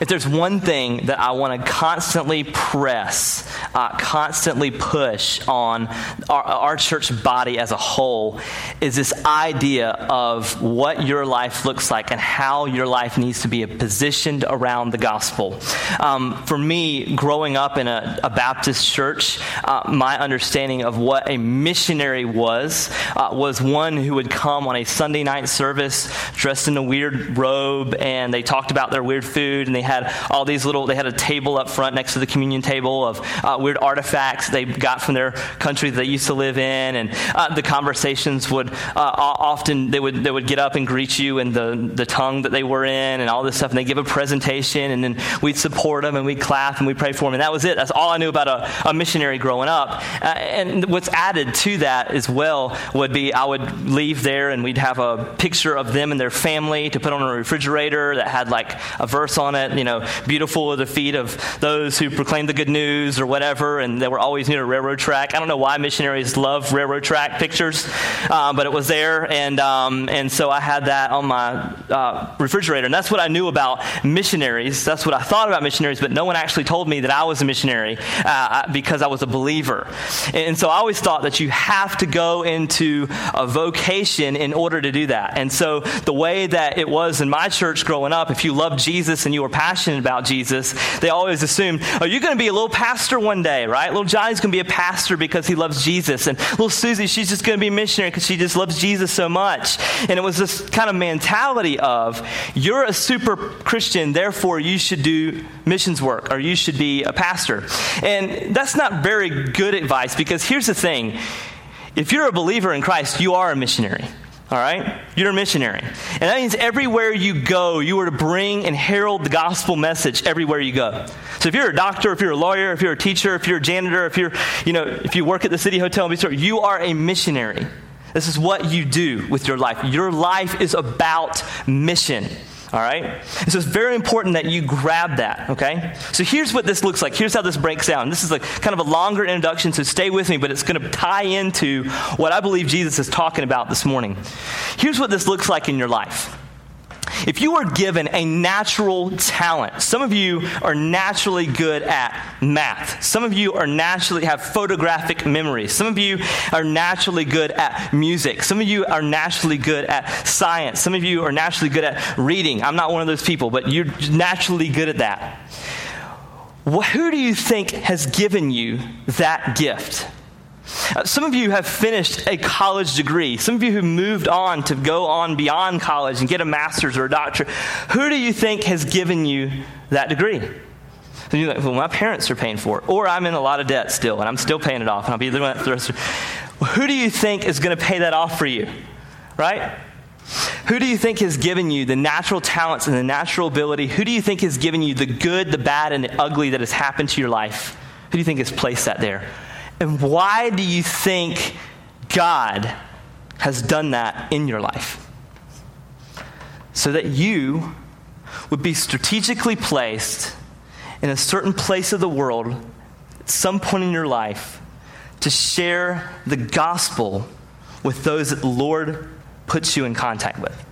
if there's one thing that I want to constantly press, uh, constantly push on our, our, church body as a whole, is this idea of what your life looks like and how your life needs to be positioned around the gospel. Um, for me, growing up in a, a Baptist church, uh, my understanding of what a missionary was uh, was one who would come on a Sunday night service dressed in a weird robe and they talked about their weird food and they had all these little, they had a table up front next to the communion table of uh, weird artifacts they got from their country that they used to live in. And uh, the conversations would uh, often, they would, they would get up and greet you in the, the tongue that they were in and all this stuff. And they give a presentation and then we'd support them and we'd clap and we'd pray for them. And that was it. That's all I knew about a, a missionary growing up. Uh, and what's added to that as well would be I would leave there and we'd have a picture of them and their family to put on a refrigerator that had like a verse on it, you know, beautiful are the feet of those who proclaim the good news or whatever, and they were always near a railroad track. I don't know why missionaries love railroad track pictures, uh, but it was there, and, um, and so I had that on my uh, refrigerator. And that's what I knew about missionaries. That's what I thought about missionaries, but no one actually told me that I was a missionary uh, because I was a believer. And so I always thought that you have to go into a vocation in order to do that. And so the way that it was in my church growing up, if you loved Jesus and you were passionate about Jesus, they always assume, oh, you're going to be a little pastor one day, right? Little Johnny's going to be a pastor because he loves Jesus. And little Susie, she's just going to be a missionary because she just loves Jesus so much. And it was this kind of mentality of, you're a super Christian, therefore you should do missions work or you should be a pastor. And that's not very good advice because here's the thing if you're a believer in Christ, you are a missionary. All right? You're a missionary. And that means everywhere you go, you are to bring and herald the gospel message everywhere you go. So if you're a doctor, if you're a lawyer, if you're a teacher, if you're a janitor, if you're, you know, if you work at the city hotel, and be sure, you are a missionary. This is what you do with your life. Your life is about mission. All right? And so it's very important that you grab that, okay? So here's what this looks like. Here's how this breaks down. This is like kind of a longer introduction, so stay with me, but it's going to tie into what I believe Jesus is talking about this morning. Here's what this looks like in your life. If you were given a natural talent, some of you are naturally good at math. Some of you are naturally have photographic memory. Some of you are naturally good at music. Some of you are naturally good at science. Some of you are naturally good at reading. I'm not one of those people, but you're naturally good at that. Who do you think has given you that gift? Uh, some of you have finished a college degree. Some of you who moved on to go on beyond college and get a master's or a doctorate. Who do you think has given you that degree? You're like, well, my parents are paying for it. Or I'm in a lot of debt still, and I'm still paying it off, and I'll be that the rest of well, Who do you think is going to pay that off for you? Right? Who do you think has given you the natural talents and the natural ability? Who do you think has given you the good, the bad, and the ugly that has happened to your life? Who do you think has placed that there? And why do you think God has done that in your life? So that you would be strategically placed in a certain place of the world at some point in your life to share the gospel with those that the Lord puts you in contact with.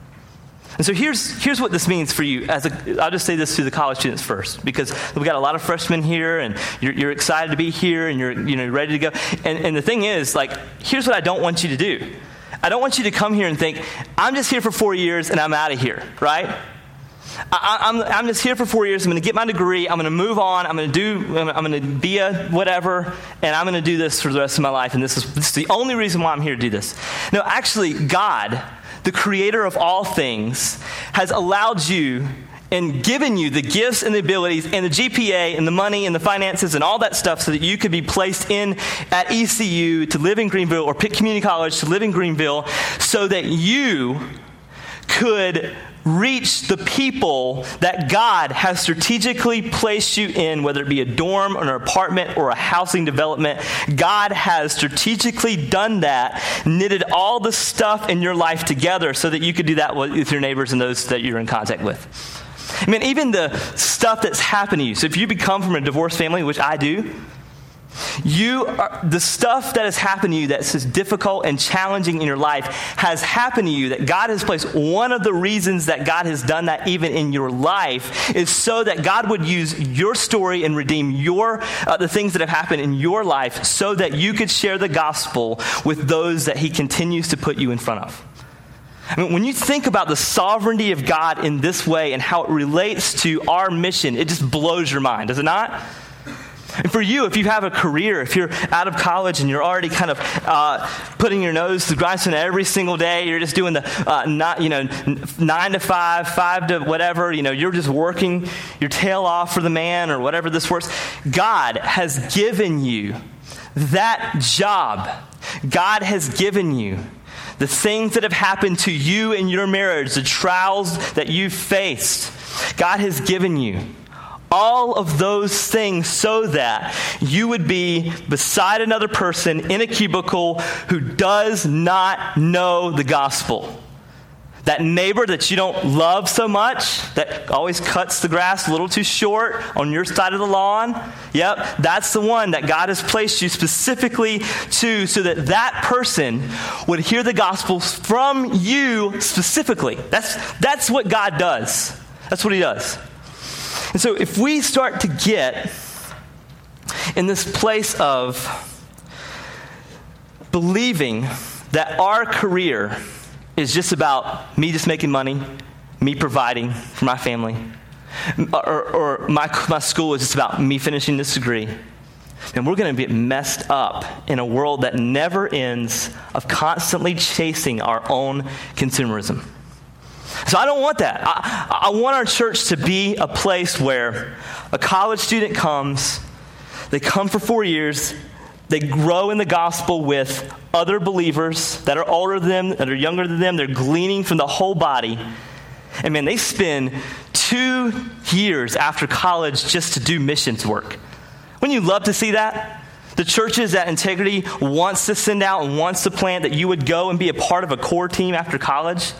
And so here's, here's what this means for you. As a, I'll just say this to the college students first, because we've got a lot of freshmen here, and you're, you're excited to be here, and you're you know, ready to go. And, and the thing is, like, here's what I don't want you to do. I don't want you to come here and think, I'm just here for four years and I'm out of here, right? I, am I'm, I'm just here for four years. I'm going to get my degree. I'm going to move on. I'm going to do, I'm going to be a whatever, and I'm going to do this for the rest of my life. And this is, this is the only reason why I'm here to do this. No, actually, God the creator of all things, has allowed you and given you the gifts and the abilities and the GPA and the money and the finances and all that stuff so that you could be placed in at ECU to live in Greenville or Pitt Community College to live in Greenville so that you could reach the people that God has strategically placed you in, whether it be a dorm or an apartment or a housing development. God has strategically done that, knitted all the stuff in your life together so that you could do that with your neighbors and those that you're in contact with. I mean, even the stuff that's happened to you. So if you become from a divorced family, which I do, You are, the stuff that has happened to you that's just difficult and challenging in your life has happened to you that God has placed. One of the reasons that God has done that even in your life is so that God would use your story and redeem your uh, the things that have happened in your life so that you could share the gospel with those that he continues to put you in front of. I mean, when you think about the sovereignty of God in this way and how it relates to our mission, it just blows your mind, does it not? And for you, if you have a career, if you're out of college and you're already kind of uh, putting your nose to the grindstone every single day, you're just doing the uh, not, you know nine to five, five to whatever, you know, you're just working your tail off for the man or whatever this works. God has given you that job. God has given you the things that have happened to you in your marriage, the trials that you've faced. God has given you all of those things so that you would be beside another person in a cubicle who does not know the gospel. That neighbor that you don't love so much, that always cuts the grass a little too short on your side of the lawn. Yep, that's the one that God has placed you specifically to so that that person would hear the gospel from you specifically. That's, that's what God does. That's what He does. And so if we start to get in this place of believing that our career is just about me just making money, me providing for my family, or, or my, my school is just about me finishing this degree, and we're going to get messed up in a world that never ends of constantly chasing our own consumerism. So I don't want that. I, I want our church to be a place where a college student comes, they come for four years, they grow in the gospel with other believers that are older than them, that are younger than them. They're gleaning from the whole body. And man, they spend two years after college just to do missions work. Wouldn't you love to see that? The churches that Integrity wants to send out and wants to plant, that you would go and be a part of a core team after college.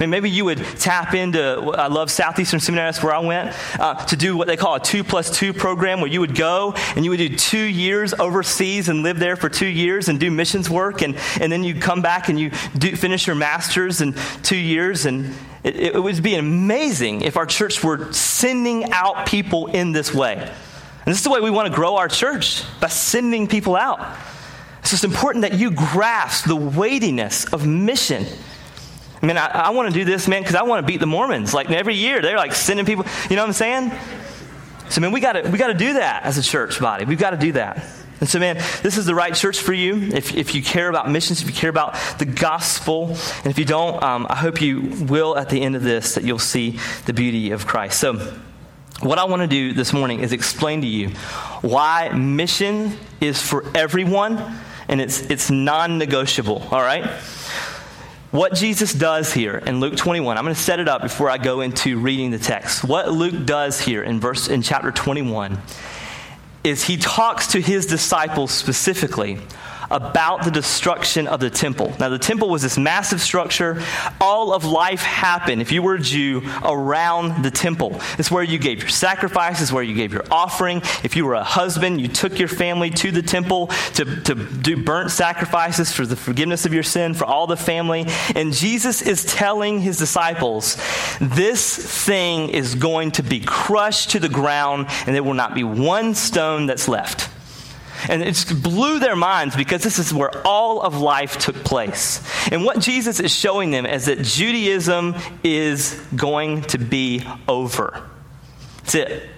Mean, maybe you would tap into, I love Southeastern Seminary, that's where I went, uh, to do what they call a two plus two program where you would go and you would do two years overseas and live there for two years and do missions work. And, and then you come back and you do, finish your master's in two years. And it, it would be amazing if our church were sending out people in this way. And this is the way we want to grow our church by sending people out. So it's important that you grasp the weightiness of mission. I mean, I, I want to do this, man, because I want to beat the Mormons. Like every year, they're like sending people. You know what I'm saying? So, man, we got to we to do that as a church body. We've got to do that. And so, man, this is the right church for you. If, if you care about missions, if you care about the gospel, and if you don't, um, I hope you will at the end of this that you'll see the beauty of Christ. So, what I want to do this morning is explain to you why mission is for everyone and it's, it's non negotiable, all right? What Jesus does here in Luke 21, I'm going to set it up before I go into reading the text. What Luke does here in verse in chapter 21 is he talks to his disciples specifically about the destruction of the temple. Now, the temple was this massive structure. All of life happened, if you were a Jew, around the temple. It's where you gave your sacrifices, where you gave your offering. If you were a husband, you took your family to the temple to, to do burnt sacrifices for the forgiveness of your sin for all the family. And Jesus is telling his disciples, this thing is going to be crushed to the ground, and there will not be one stone that's left. And it just blew their minds because this is where all of life took place. And what Jesus is showing them is that Judaism is going to be over. That's it.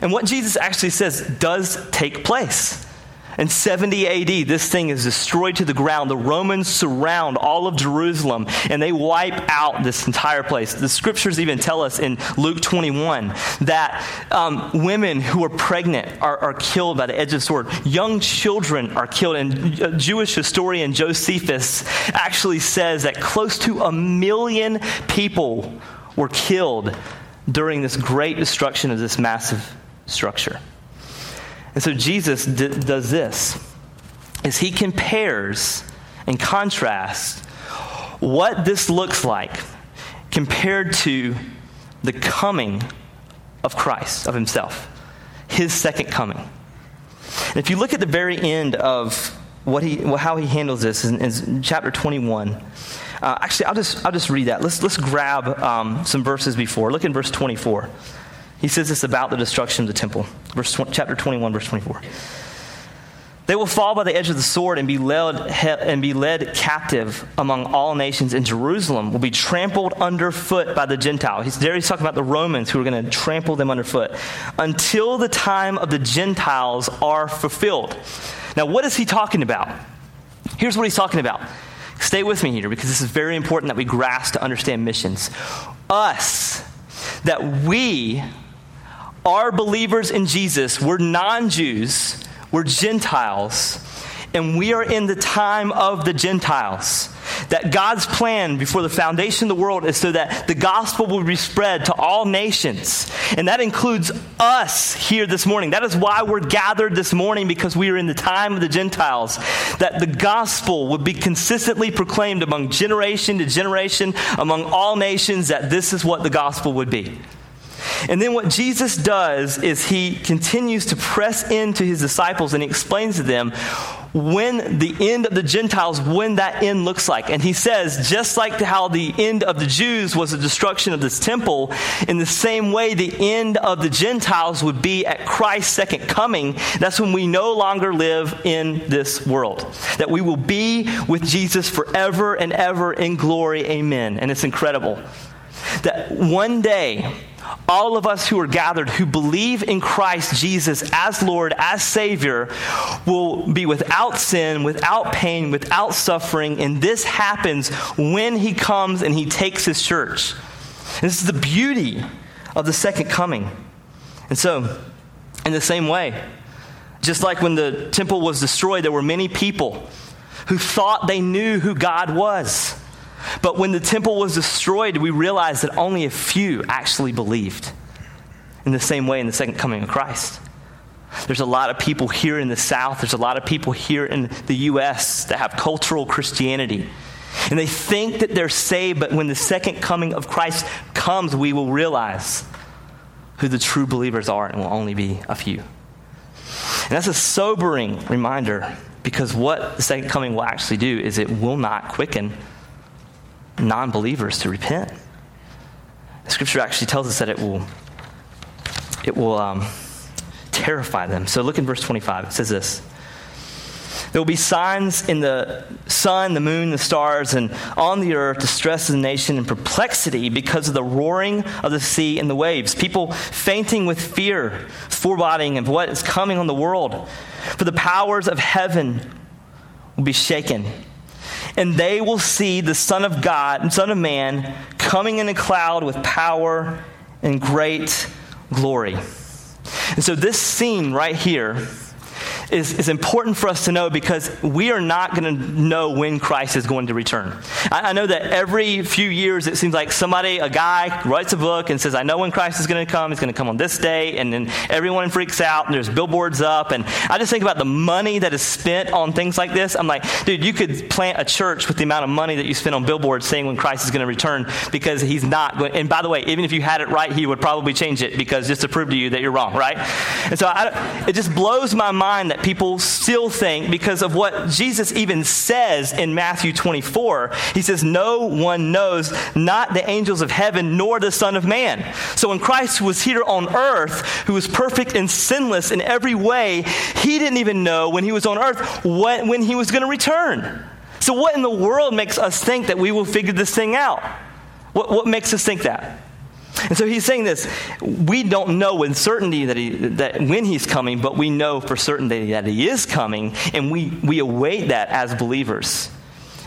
And what Jesus actually says does take place. In 70 AD, this thing is destroyed to the ground. The Romans surround all of Jerusalem and they wipe out this entire place. The scriptures even tell us in Luke 21 that um, women who are pregnant are, are, killed by the edge of the sword. Young children are killed. And a Jewish historian Josephus actually says that close to a million people were killed during this great destruction of this massive structure. And so Jesus d- does this is he compares and contrasts what this looks like compared to the coming of Christ, of himself, his second coming. And if you look at the very end of what he, how he handles this in, in chapter 21, uh, actually, I'll just, I'll just read that. Let's, let's grab um, some verses before. Look in verse 24. He says this about the destruction of the temple. Verse, chapter 21, verse 24. They will fall by the edge of the sword and be led, and be led captive among all nations, and Jerusalem will be trampled underfoot by the Gentiles. He's, there he's talking about the Romans who are going to trample them underfoot until the time of the Gentiles are fulfilled. Now, what is he talking about? Here's what he's talking about. Stay with me here because this is very important that we grasp to understand missions. Us, that we are believers in Jesus, we're non Jews we're Gentiles, and we are in the time of the Gentiles. That God's plan before the foundation of the world is so that the gospel will be spread to all nations. And that includes us here this morning. That is why we're gathered this morning because we are in the time of the Gentiles. That the gospel would be consistently proclaimed among generation to generation, among all nations, that this is what the gospel would be. And then what Jesus does is he continues to press into his disciples and he explains to them when the end of the Gentiles, when that end looks like. And he says, just like how the end of the Jews was the destruction of this temple, in the same way the end of the Gentiles would be at Christ's second coming. That's when we no longer live in this world. That we will be with Jesus forever and ever in glory. Amen. And it's incredible. That one day, all of us who are gathered who believe in Christ Jesus as Lord, as Savior, will be without sin, without pain, without suffering. And this happens when He comes and He takes His church. This is the beauty of the second coming. And so, in the same way, just like when the temple was destroyed, there were many people who thought they knew who God was. But when the temple was destroyed, we realized that only a few actually believed. In the same way, in the second coming of Christ. There's a lot of people here in the South, there's a lot of people here in the U.S. that have cultural Christianity. And they think that they're saved, but when the second coming of Christ comes, we will realize who the true believers are, and will only be a few. And that's a sobering reminder because what the second coming will actually do is it will not quicken non believers to repent. The scripture actually tells us that it will, it will um, terrify them. So look in verse 25. It says this. There will be signs in the sun, the moon, the stars, and on the earth, distress of the nation and perplexity because of the roaring of the sea and the waves. People fainting with fear, foreboding of what is coming on the world. For the powers of heaven will be shaken and they will see the Son of God, and Son of Man, coming in a cloud with power and great glory. And so, this scene right here is, is important for us to know because we are not going to know when Christ is going to return. I, I, know that every few years it seems like somebody, a guy, writes a book and says, I know when Christ is going to come. He's going to come on this day. And then everyone freaks out and there's billboards up. And I just think about the money that is spent on things like this. I'm like, dude, you could plant a church with the amount of money that you spend on billboards saying when Christ is going to return because he's not going. And by the way, even if you had it right, he would probably change it because just to prove to you that you're wrong, right? And so I, it just blows my mind that people still think, because of what Jesus even says in Matthew 24, he says, No one knows, not the angels of heaven, nor the Son of Man. So when Christ was here on earth, who was perfect and sinless in every way, he didn't even know when he was on earth what, when he was going to return. So, what in the world makes us think that we will figure this thing out? What, what makes us think that? And so he's saying this we don't know with certainty that, he, that when he's coming, but we know for certainty that he is coming, and we, we await that as believers.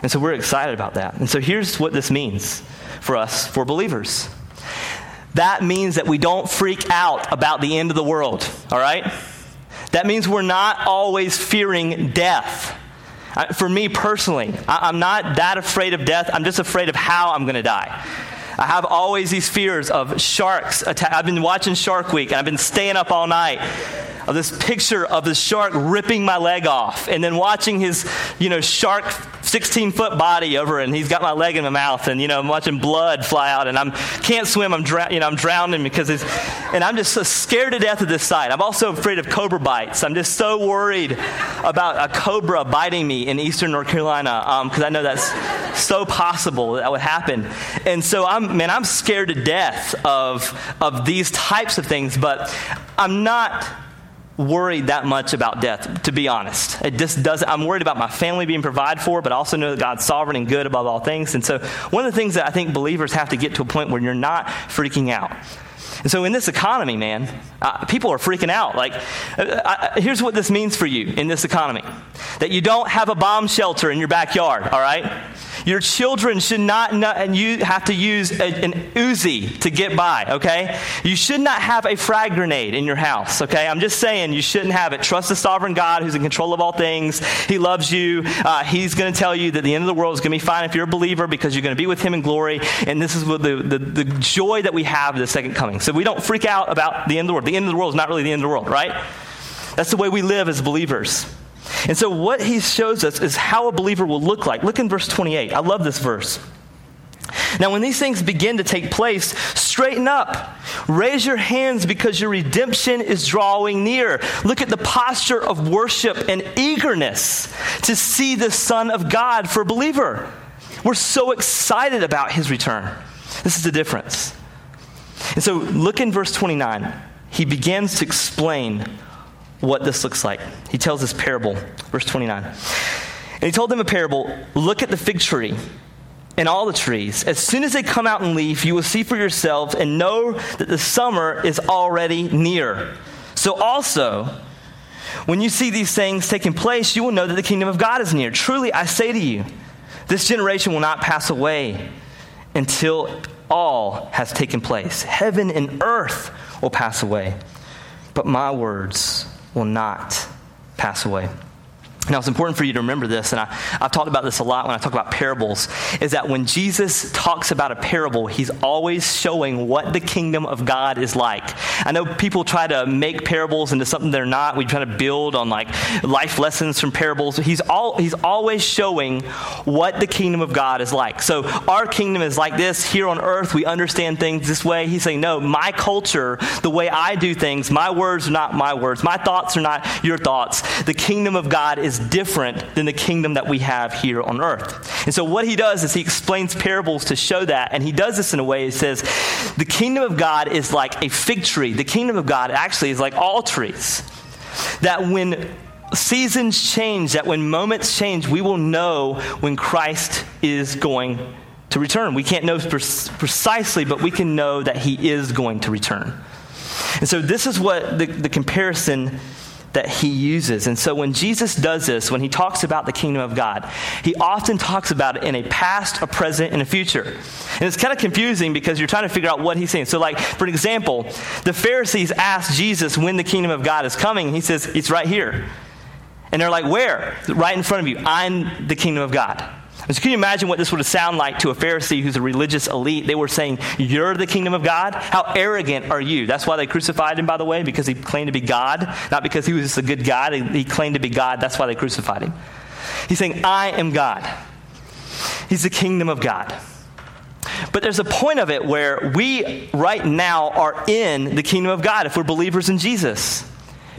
And so we're excited about that. And so here's what this means for us, for believers that means that we don't freak out about the end of the world, all right? That means we're not always fearing death. For me personally, I'm not that afraid of death. I'm just afraid of how I'm going to die. I have always these fears of sharks. Attack. I've been watching Shark Week and I've been staying up all night. Of this picture of the shark ripping my leg off and then watching his, you know, shark 16 foot body over and he's got my leg in my mouth and, you know, I'm watching blood fly out and I'm can't swim. I'm, you know, I'm drowning because it's, and I'm just so scared to death of this sight. I'm also afraid of cobra bites. I'm just so worried about a cobra biting me in eastern North Carolina because um, I know that's so possible that would happen. And so I'm, man, I'm scared to death of, of these types of things, but I'm not worried that much about death, to be honest. It just doesn't, I'm worried about my family being provided for, but I also know that God's sovereign and good above all things. And so, one of the things that I think believers have to get to a point where you're not freaking out. And so, in this economy, man, uh, people are freaking out. Like, uh, uh, here's what this means for you in this economy that you don't have a bomb shelter in your backyard, all right? Your children should not, not and you have to use a, an Uzi to get by, okay? You should not have a frag grenade in your house, okay? I'm just saying you shouldn't have it. Trust the sovereign God who's in control of all things. He loves you. Uh, he's going to tell you that the end of the world is going to be fine if you're a believer because you're going to be with Him in glory. And this is the, the, the joy that we have the second coming. So we don't freak out about the end of the world. The end of the world is not really the end of the world, right? That's the way we live as believers. And so, what he shows us is how a believer will look like. Look in verse 28. I love this verse. Now, when these things begin to take place, straighten up. Raise your hands because your redemption is drawing near. Look at the posture of worship and eagerness to see the Son of God for a believer. We're so excited about his return. This is the difference. And so, look in verse 29. He begins to explain what this looks like. He tells this parable, verse 29. And he told them a parable look at the fig tree and all the trees. As soon as they come out in leaf, you will see for yourselves and know that the summer is already near. So also, when you see these things taking place, you will know that the kingdom of God is near. Truly, I say to you, this generation will not pass away until all has taken place. Heaven and earth will pass away, but my words will not pass away. Now, it's important for you to remember this, and I, have talked about this a lot when I talk about parables, is that when Jesus talks about a parable, he's always showing what the kingdom of God is like. I know people try to make parables into something they're not. We try to build on like life lessons from parables. He's, all, he's always showing what the kingdom of God is like. So, our kingdom is like this. Here on earth, we understand things this way. He's saying, no, my culture, the way I do things, my words are not my words, my thoughts are not your thoughts. The kingdom of God is is different than the kingdom that we have here on earth. And so, what he does is he explains parables to show that. And he does this in a way, he says, the kingdom of God is like a fig tree. The kingdom of God actually is like all trees. That when seasons change, that when moments change, we will know when Christ is going to return. We can't know precisely, but we can know that he is going to return. And so, this is what the, the comparison that he uses. And so when Jesus does this, when he talks about the kingdom of God, he often talks about it in a past, a present, and a future. And it's kind of confusing because you're trying to figure out what he's saying. So, like, for example, the Pharisees asked Jesus when the kingdom of God is coming. He says, It's right here. And they're like, Where? Right in front of you. I'm the kingdom of God. So can you imagine what this would have sounded like to a Pharisee who's a religious elite? They were saying, You're the kingdom of God? How arrogant are you? That's why they crucified him, by the way, because he claimed to be God, not because he was just a good God. He claimed to be God. That's why they crucified him. He's saying, I am God. He's the kingdom of God. But there's a point of it where we right now are in the kingdom of God if we're believers in Jesus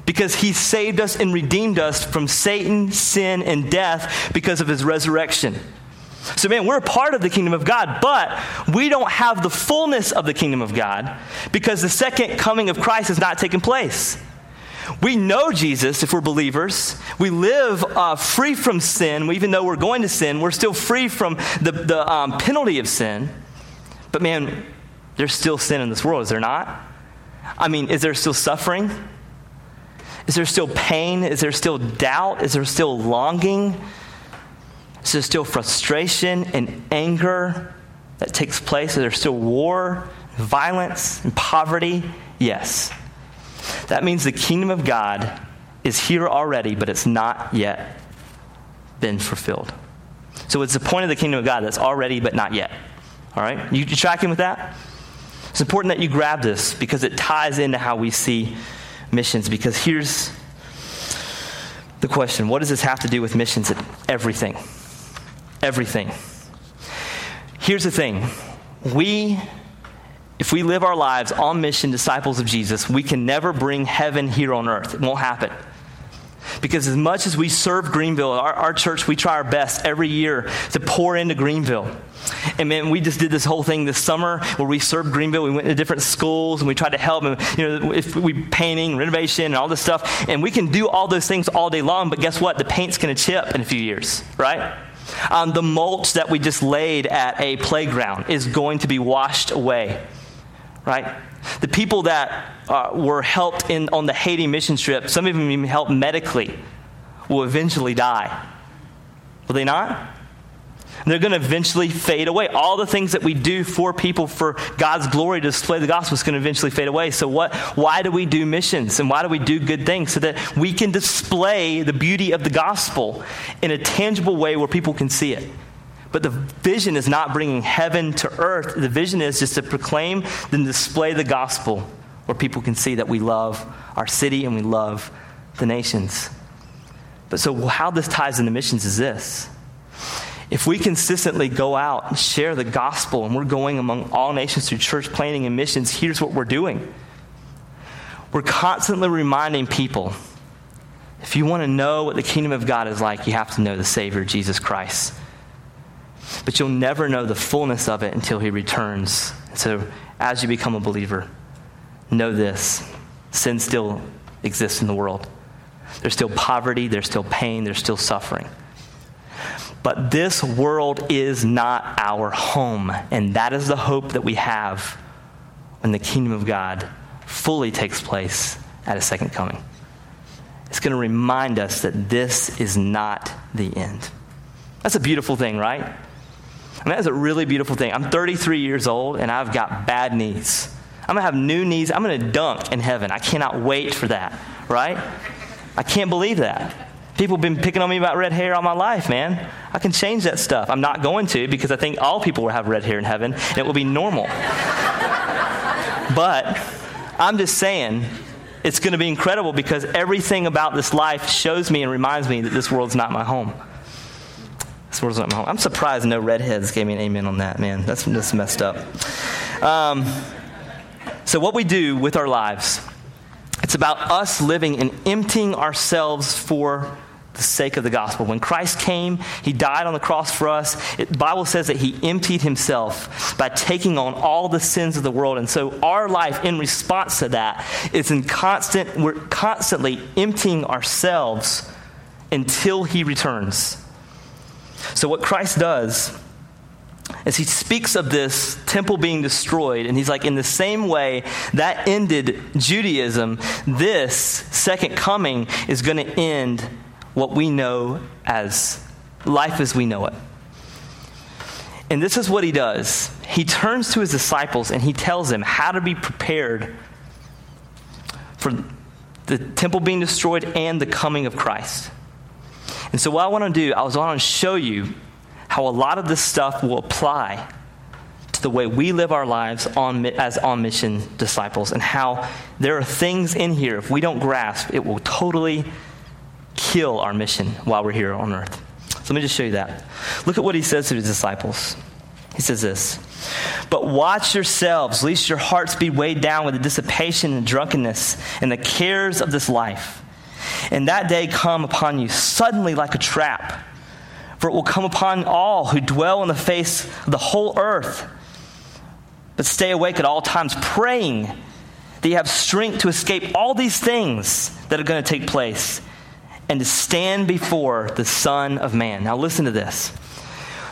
because he saved us and redeemed us from Satan, sin, and death because of his resurrection. So, man, we're a part of the kingdom of God, but we don't have the fullness of the kingdom of God because the second coming of Christ has not taken place. We know Jesus if we're believers. We live uh, free from sin. Even though we're going to sin, we're still free from the, the um, penalty of sin. But man, there's still sin in this world, is there not? I mean, is there still suffering? Is there still pain? Is there still doubt? Is there still longing? Is there still frustration and anger that takes place? Is there still war, violence, and poverty? Yes. That means the kingdom of God is here already, but it's not yet been fulfilled. So it's the point of the kingdom of God that's already, but not yet. All right? You, you tracking with that? It's important that you grab this because it ties into how we see missions because here's the question what does this have to do with missions? Everything. Everything. Here's the thing we, if we live our lives on mission, disciples of Jesus, we can never bring heaven here on earth. It won't happen. Because as much as we serve Greenville, our, our church, we try our best every year to pour into Greenville. And man, we just did this whole thing this summer where we served Greenville. We went to different schools and we tried to help them. You know, if we painting, renovation, and all this stuff. And we can do all those things all day long, but guess what? The paint's going to chip in a few years, right? Um, the mulch that we just laid at a playground is going to be washed away, right? The people that uh, were helped in, on the Haiti mission trip, some of them even helped medically, will eventually die. Will they not? They're going to eventually fade away. All the things that we do for people for God's glory to display the gospel is going to eventually fade away. So what why do we do missions and why do we do good things so that we can display the beauty of the gospel in a tangible way where people can see it. But the vision is not bringing heaven to earth. The vision is just to proclaim and display the gospel where people can see that we love our city and we love the nations. But so, how this ties into missions is this. If we consistently go out and share the gospel and we're going among all nations through church planting and missions, here's what we're doing. We're constantly reminding people if you want to know what the kingdom of God is like, you have to know the Savior, Jesus Christ. But you'll never know the fullness of it until He returns. So, as you become a believer, know this sin still exists in the world. There's still poverty, there's still pain, there's still suffering. But this world is not our home. And that is the hope that we have when the kingdom of God fully takes place at his second coming. It's going to remind us that this is not the end. That's a beautiful thing, right? I mean, that's a really beautiful thing. I'm 33 years old and I've got bad knees. I'm going to have new knees. I'm going to dunk in heaven. I cannot wait for that, right? I can't believe that. People have been picking on me about red hair all my life, man. I can change that stuff. I'm not going to because I think all people will have red hair in heaven and it will be normal. but I'm just saying, it's going to be incredible because everything about this life shows me and reminds me that this world's not my home. My home. I'm surprised no redheads gave me an amen on that, man. That's, that's messed up. Um, so, what we do with our lives, it's about us living and emptying ourselves for the sake of the gospel. When Christ came, he died on the cross for us. It, the Bible says that he emptied himself by taking on all the sins of the world. And so our life in response to that is in constant we're constantly emptying ourselves until he returns. So what Christ does as he speaks of this temple being destroyed, and he's like, in the same way that ended Judaism, this second coming is going to end what we know as life as we know it. And this is what he does. He turns to his disciples and he tells them how to be prepared for the temple being destroyed and the coming of Christ. And so, what I want to do, I was want to show you how a lot of this stuff will apply to the way we live our lives on, as on mission disciples, and how there are things in here, if we don't grasp, it will totally kill our mission while we're here on earth. So let me just show you that. Look at what he says to his disciples. He says this But watch yourselves, lest your hearts be weighed down with the dissipation and drunkenness and the cares of this life. And that day come upon you suddenly like a trap, for it will come upon all who dwell on the face of the whole earth. But stay awake at all times, praying that you have strength to escape all these things that are going to take place and to stand before the Son of Man. Now, listen to this.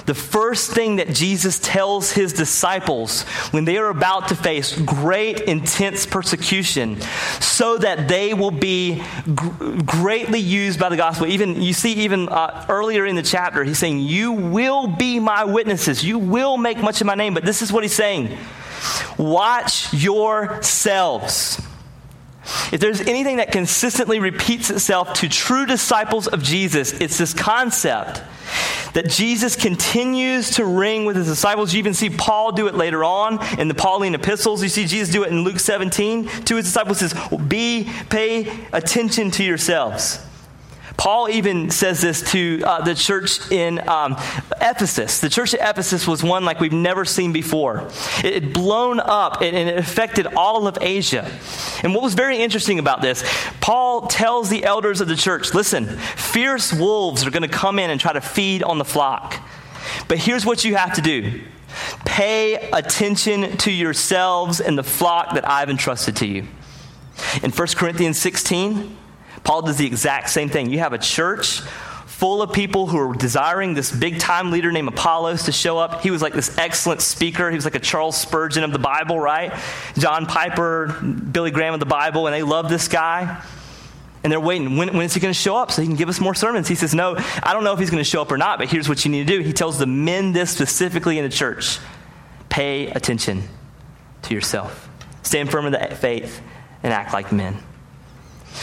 The first thing that Jesus tells his disciples when they are about to face great, intense persecution, so that they will be gr- greatly used by the gospel. Even you see, even uh, earlier in the chapter, he's saying, "You will be my witnesses. You will make much of my name." But this is what he's saying: Watch yourselves If there's anything that consistently repeats itself to true disciples of Jesus, it's this concept that Jesus continues to ring with his disciples. You even see Paul do it later on in the Pauline epistles. You see Jesus do it in Luke 17 to his disciples says, "Be pay attention to yourselves." Paul even says this to uh, the church in um, Ephesus. The church at Ephesus was one like we've never seen before. It had blown up and it affected all of Asia. And what was very interesting about this, Paul tells the elders of the church listen, fierce wolves are going to come in and try to feed on the flock. But here's what you have to do pay attention to yourselves and the flock that I've entrusted to you. In 1 Corinthians 16, Paul does the exact same thing. You have a church full of people who are desiring this big time leader named Apollos to show up. He was like this excellent speaker. He was like a Charles Spurgeon of the Bible, right? John Piper, Billy Graham of the Bible, and they love this guy. And they're waiting. When, when is he going to show up so he can give us more sermons? He says, No, I don't know if he's going to show up or not, but here's what you need to do. He tells the men this specifically in the church pay attention to yourself, stand firm in the faith, and act like men.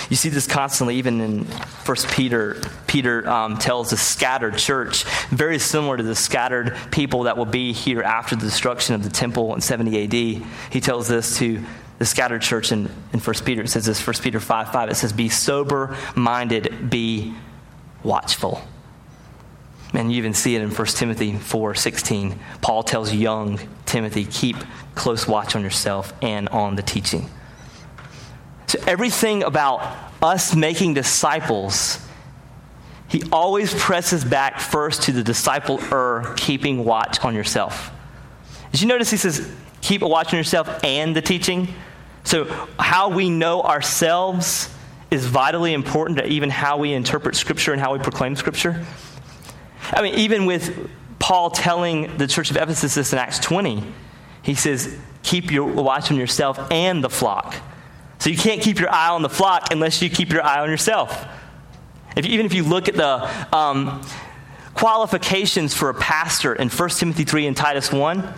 You see this constantly, even in First Peter. Peter um, tells the scattered church, very similar to the scattered people that will be here after the destruction of the temple in 70 AD. He tells this to the scattered church in, in 1 Peter. It says this, 1 Peter 5 5. It says, Be sober minded, be watchful. And you even see it in 1 Timothy 4 16. Paul tells young Timothy, Keep close watch on yourself and on the teaching. So, everything about us making disciples, he always presses back first to the discipler keeping watch on yourself. Did you notice he says, keep a watch on yourself and the teaching? So, how we know ourselves is vitally important to even how we interpret Scripture and how we proclaim Scripture. I mean, even with Paul telling the church of Ephesus this in Acts 20, he says, keep your watch on yourself and the flock. So you can't keep your eye on the flock unless you keep your eye on yourself. If, even if you look at the um, qualifications for a pastor in 1 Timothy 3 and Titus 1,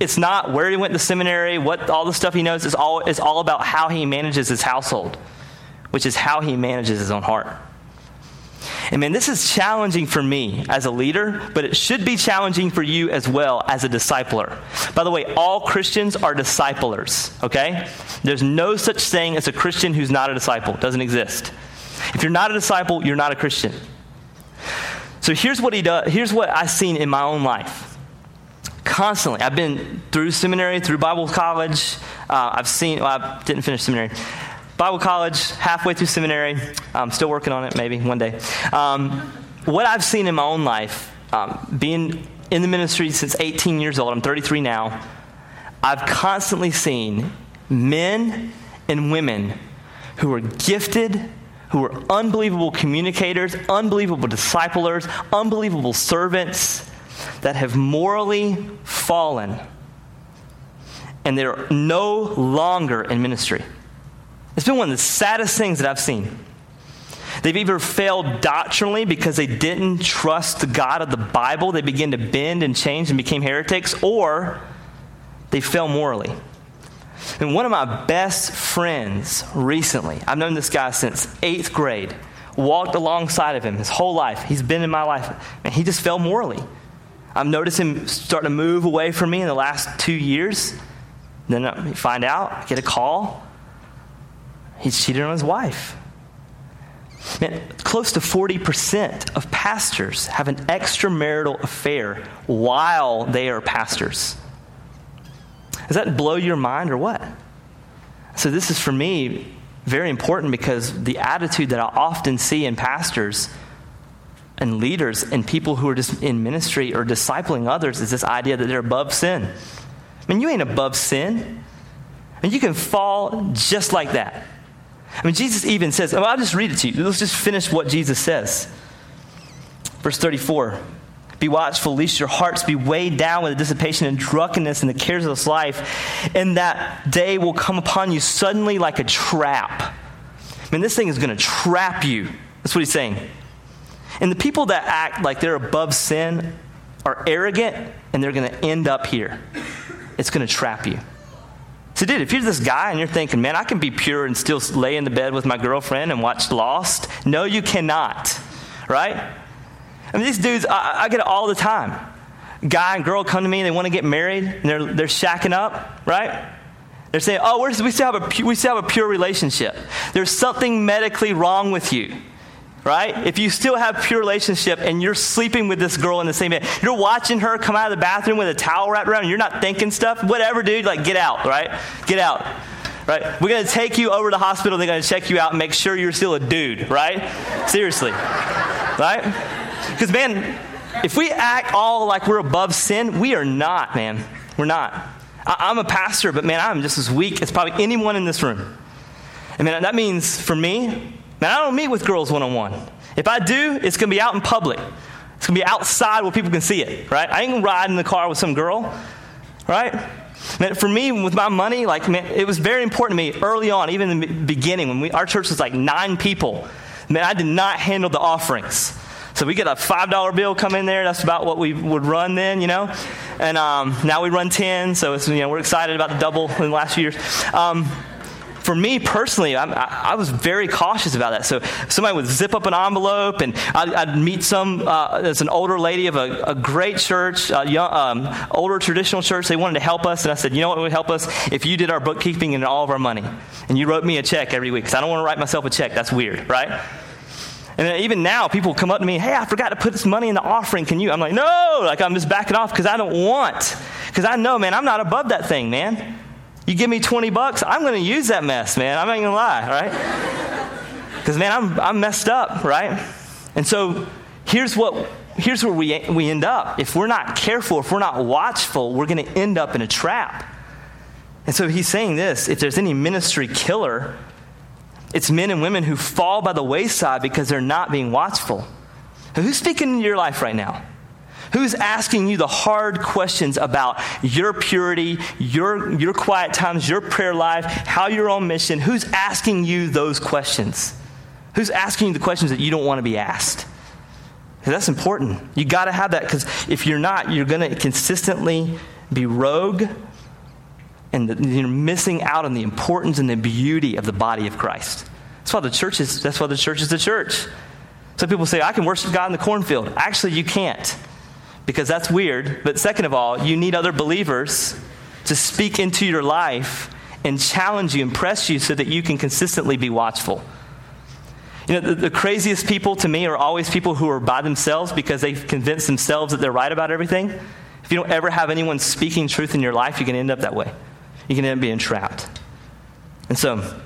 it's not where he went to seminary, what all the stuff he knows. It's all, it's all about how he manages his household, which is how he manages his own heart. And man, this is challenging for me as a leader, but it should be challenging for you as well as a discipler. By the way, all Christians are disciplers, okay? There's no such thing as a Christian who's not a disciple. It doesn't exist. If you're not a disciple, you're not a Christian. So here's what he does. Here's what I've seen in my own life. Constantly, I've been through seminary, through Bible college. Uh, I've seen. Well, I didn't finish seminary. Bible college, halfway through seminary. I'm still working on it, maybe one day. Um, what I've seen in my own life, um, being in the ministry since 18 years old, I'm 33 now, I've constantly seen men and women who are gifted, who are unbelievable communicators, unbelievable disciplers, unbelievable servants that have morally fallen and they're no longer in ministry. It's been one of the saddest things that I've seen. They've either failed doctrinally because they didn't trust the God of the Bible, they began to bend and change and became heretics, or they fell morally. And one of my best friends recently, I've known this guy since eighth grade, walked alongside of him his whole life. He's been in my life, and he just fell morally. I've noticed him starting to move away from me in the last two years. Then uh, I find out, get a call He's cheated on his wife. Man, close to 40% of pastors have an extramarital affair while they are pastors. Does that blow your mind or what? So, this is for me very important because the attitude that I often see in pastors and leaders and people who are just in ministry or discipling others is this idea that they're above sin. I mean, you ain't above sin. And you can fall just like that. I mean, Jesus even says, well, I'll just read it to you. Let's just finish what Jesus says. Verse 34 Be watchful, lest your hearts be weighed down with the dissipation and drunkenness and the cares of this life, and that day will come upon you suddenly like a trap. I mean, this thing is going to trap you. That's what he's saying. And the people that act like they're above sin are arrogant, and they're going to end up here. It's going to trap you. So, dude, if you're this guy and you're thinking, man, I can be pure and still lay in the bed with my girlfriend and watch Lost, no, you cannot, right? I mean, these dudes, I, I get it all the time. Guy and girl come to me, they want to get married, and they're, they're shacking up, right? They're saying, oh, we still, have a, we still have a pure relationship. There's something medically wrong with you right? If you still have pure relationship and you're sleeping with this girl in the same bed, you're watching her come out of the bathroom with a towel wrapped around, you're not thinking stuff, whatever, dude, like get out, right? Get out. Right? We're to take you over to the hospital. They're to check you out and make sure you're still a dude, right? Seriously. Right? Because, man, if we act all like we're above sin, we are not, man. We're not. I- am a pastor, but man, I'm just as weak as probably anyone in this room. And man, that means for me, now, I don't meet with girls one on one. If I do, it's going to be out in public. It's going to be outside where people can see it, right? I ain't going to ride in the car with some girl, right? Man, for me, with my money, like, man, it was very important to me early on, even in the beginning, when we, our church was like nine people. Man, I did not handle the offerings. So we get a $5 bill come in there. That's about what we would run then, you know? And um, now we run 10, so it's you know, we're excited about the double in the last few years. Um, for me personally, I, I, was very cautious about that. So somebody would zip up an envelope, and I'd, I'd meet some uh, as an older lady of a, a great church, a young, um, older traditional church. They wanted to help us, and I said, you know what would help us if you did our bookkeeping and all of our money, and you wrote me a check every week. Because I don't want to write myself a check. That's weird, right? And even now, people come up to me, hey, I forgot to put this money in the offering. Can you? I'm like, no, like I'm just backing off because I don't want. Because I know, man, I'm not above that thing, man. You give me 20 bucks, I'm going to use that mess, man. I'm not going to lie, right? Because, man, I'm, I'm messed up, right? And so here's what here's where we, we end up. If we're not careful, if we're not watchful, we're going to end up in a trap. And so he's saying this if there's any ministry killer, it's men and women who fall by the wayside because they're not being watchful. Who's speaking in your life right now? Who's asking you the hard questions about your purity, your, your quiet times, your prayer life, how you're on mission? Who's asking you those questions? Who's asking you the questions that you don't want to be asked? That's important. You got to have that because if you're not, you're going to consistently be rogue and you're missing out on the importance and the beauty of the body of Christ. That's why the church is, that's why the church is the church. Some people say, I can worship God in the cornfield. Actually, you can't because that's weird. But second of all, you need other believers to speak into your life and challenge you and press you so that you can consistently be watchful. You know, the, the, craziest people to me are always people who are by themselves because they've convinced themselves that they're right about everything. If you don't ever have anyone speaking truth in your life, you can end up that way. You can end up being trapped. And so,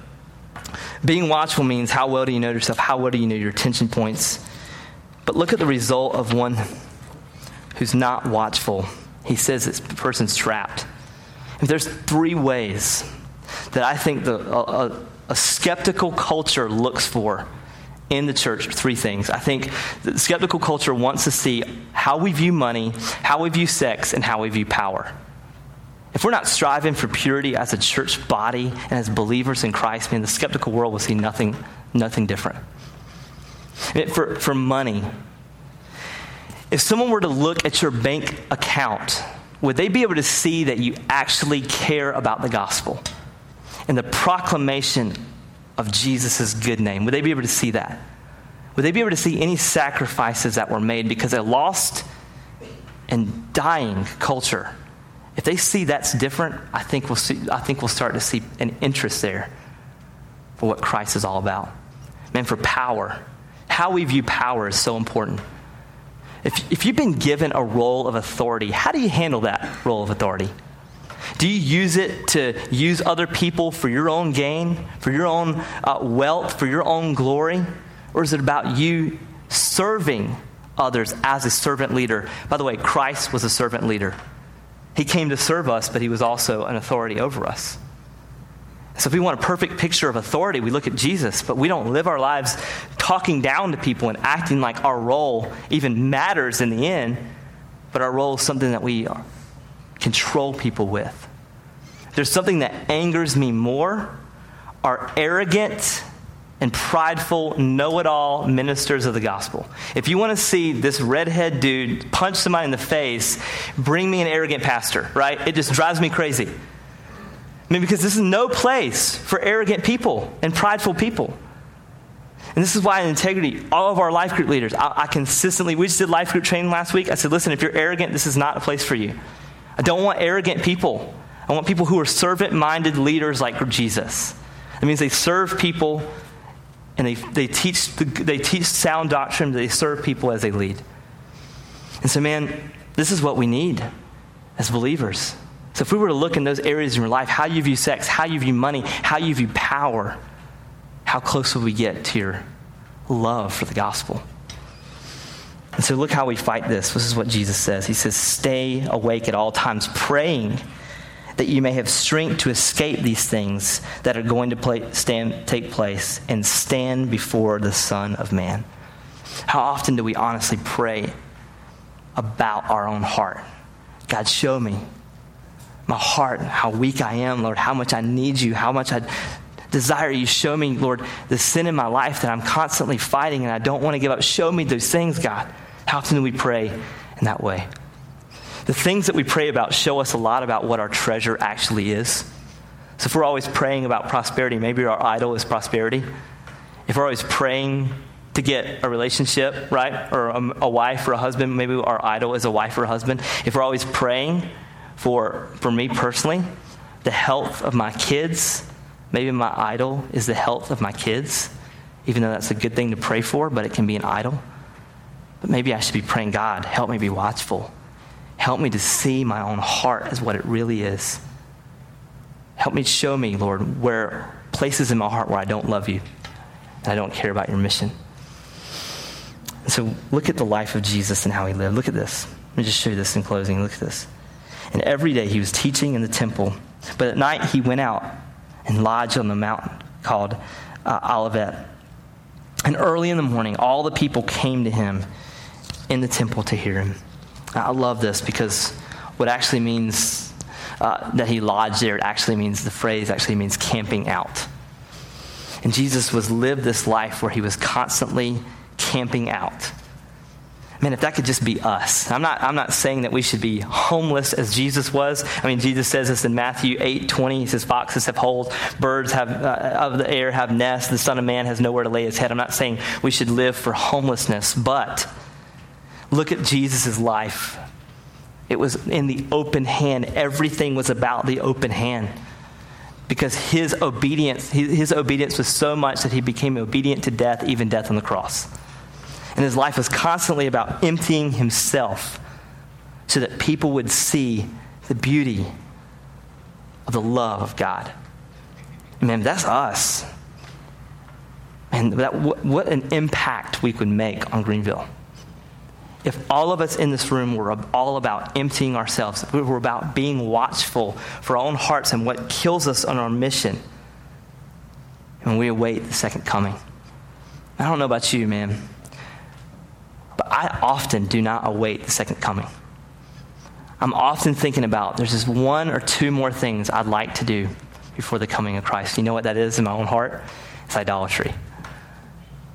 being watchful means how well do you know yourself? How well do you know your attention points? But look at the result of one who's not watchful, he says this person's trapped. If there's three ways that I think the, a, a skeptical culture looks for in the church three things. I think the skeptical culture wants to see how we view money, how we view sex, and how we view power. If we're not striving for purity as a church body and as believers in Christ, man, the skeptical world will see nothing, nothing different. For, for money, if someone were to look at your bank account, would they be able to see that you actually care about the gospel and the proclamation of Jesus' good name? Would they be able to see that? Would they be able to see any sacrifices that were made because a lost and dying culture? If they see that's different, I think we'll see, I think we'll start to see an interest there for what Christ is all about. Man, for power. How we view power is so important. If, if you've been given a role of authority, how do you handle that role of authority? Do you use it to use other people for your own gain, for your own uh, wealth, for your own glory? Or is it about you serving others as a servant leader? By the way, Christ was a servant leader. He came to serve us, but he was also an authority over us. So, if we want a perfect picture of authority, we look at Jesus, but we don't live our lives talking down to people and acting like our role even matters in the end, but our role is something that we control people with. There's something that angers me more are arrogant and prideful, know it all ministers of the gospel. If you want to see this redhead dude punch somebody in the face, bring me an arrogant pastor, right? It just drives me crazy. I mean, because this is no place for arrogant people and prideful people. And this is why in integrity, all of our life group leaders, I, I, consistently, we just did life group training last week. I said, listen, if you're arrogant, this is not a place for you. I don't want arrogant people. I want people who are servant minded leaders like Jesus. It means they serve people and they, they, teach, they teach sound doctrine, they serve people as they lead. And so, man, this is what we need as believers. So, if we were to look in those areas in your life, how you view sex, how you view money, how you view power, how close will we get to your love for the gospel? And so, look how we fight this. This is what Jesus says He says, Stay awake at all times, praying that you may have strength to escape these things that are going to play, stand, take place and stand before the Son of Man. How often do we honestly pray about our own heart? God, show me my heart, how weak I am, Lord, how much I need you, how much I desire you. Show me, Lord, the sin in my life that I'm constantly fighting and I don't want to give up. Show me those things, God. How often do we pray in that way? the things that we pray about show us a lot about what our treasure actually is. So if we're always praying about prosperity, maybe our idol is prosperity. If we're always praying to get a relationship, right, or a, a wife or a husband, maybe our idol is a wife or a husband. If we're always praying for, for me personally, the health of my kids, maybe my idol is the health of my kids, even though that's a good thing to pray for, but it can be an idol. But maybe I should be praying, God, help me be watchful. Help me to see my own heart as what it really is. Help me show me, Lord, where places in my heart where I don't love you and I don't care about your mission. And so look at the life of Jesus and how he lived. Look at this. Let me just show you this in closing. Look at this. And every day he was teaching in the temple, but at night he went out and lodged on the mountain called uh, Olivet. And early in the morning, all the people came to him in the temple to hear him. I love this because what actually means uh, that he lodged there, it actually means the phrase actually means camping out. And Jesus was lived this life where he was constantly camping out. Man, if that could just be us. I'm not, I'm not saying that we should be homeless as Jesus was. I mean, Jesus says this in Matthew 8 20. He says, Foxes have holes, birds have, uh, of the air have nests, the Son of Man has nowhere to lay his head. I'm not saying we should live for homelessness, but Look at Jesus' life. It was in the open hand. Everything was about the open hand. Because his obedience, his obedience was so much that he became obedient to death, even death on the cross. And his life was constantly about emptying himself so that people would see the beauty of the love of God. Man, that's us. And that, what an impact we could make on Greenville if all of us in this room were all about emptying ourselves, we were about being watchful for our own hearts and what kills us on our mission, and we await the second coming. I don't know about you, man, but I often do not await the second coming. I'm often thinking about there's just one or two more things I'd like to do before the coming of Christ. You know what that is in my own heart? It's idolatry.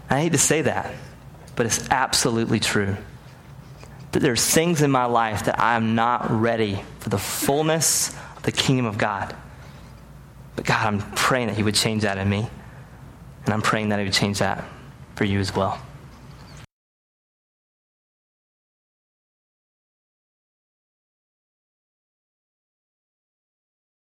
I hate to say that, but it's absolutely true that there's things in my life that I am not ready for the fullness of the kingdom of God. But God, I'm praying that He would change that in me. And I'm praying that He would change that for you as well.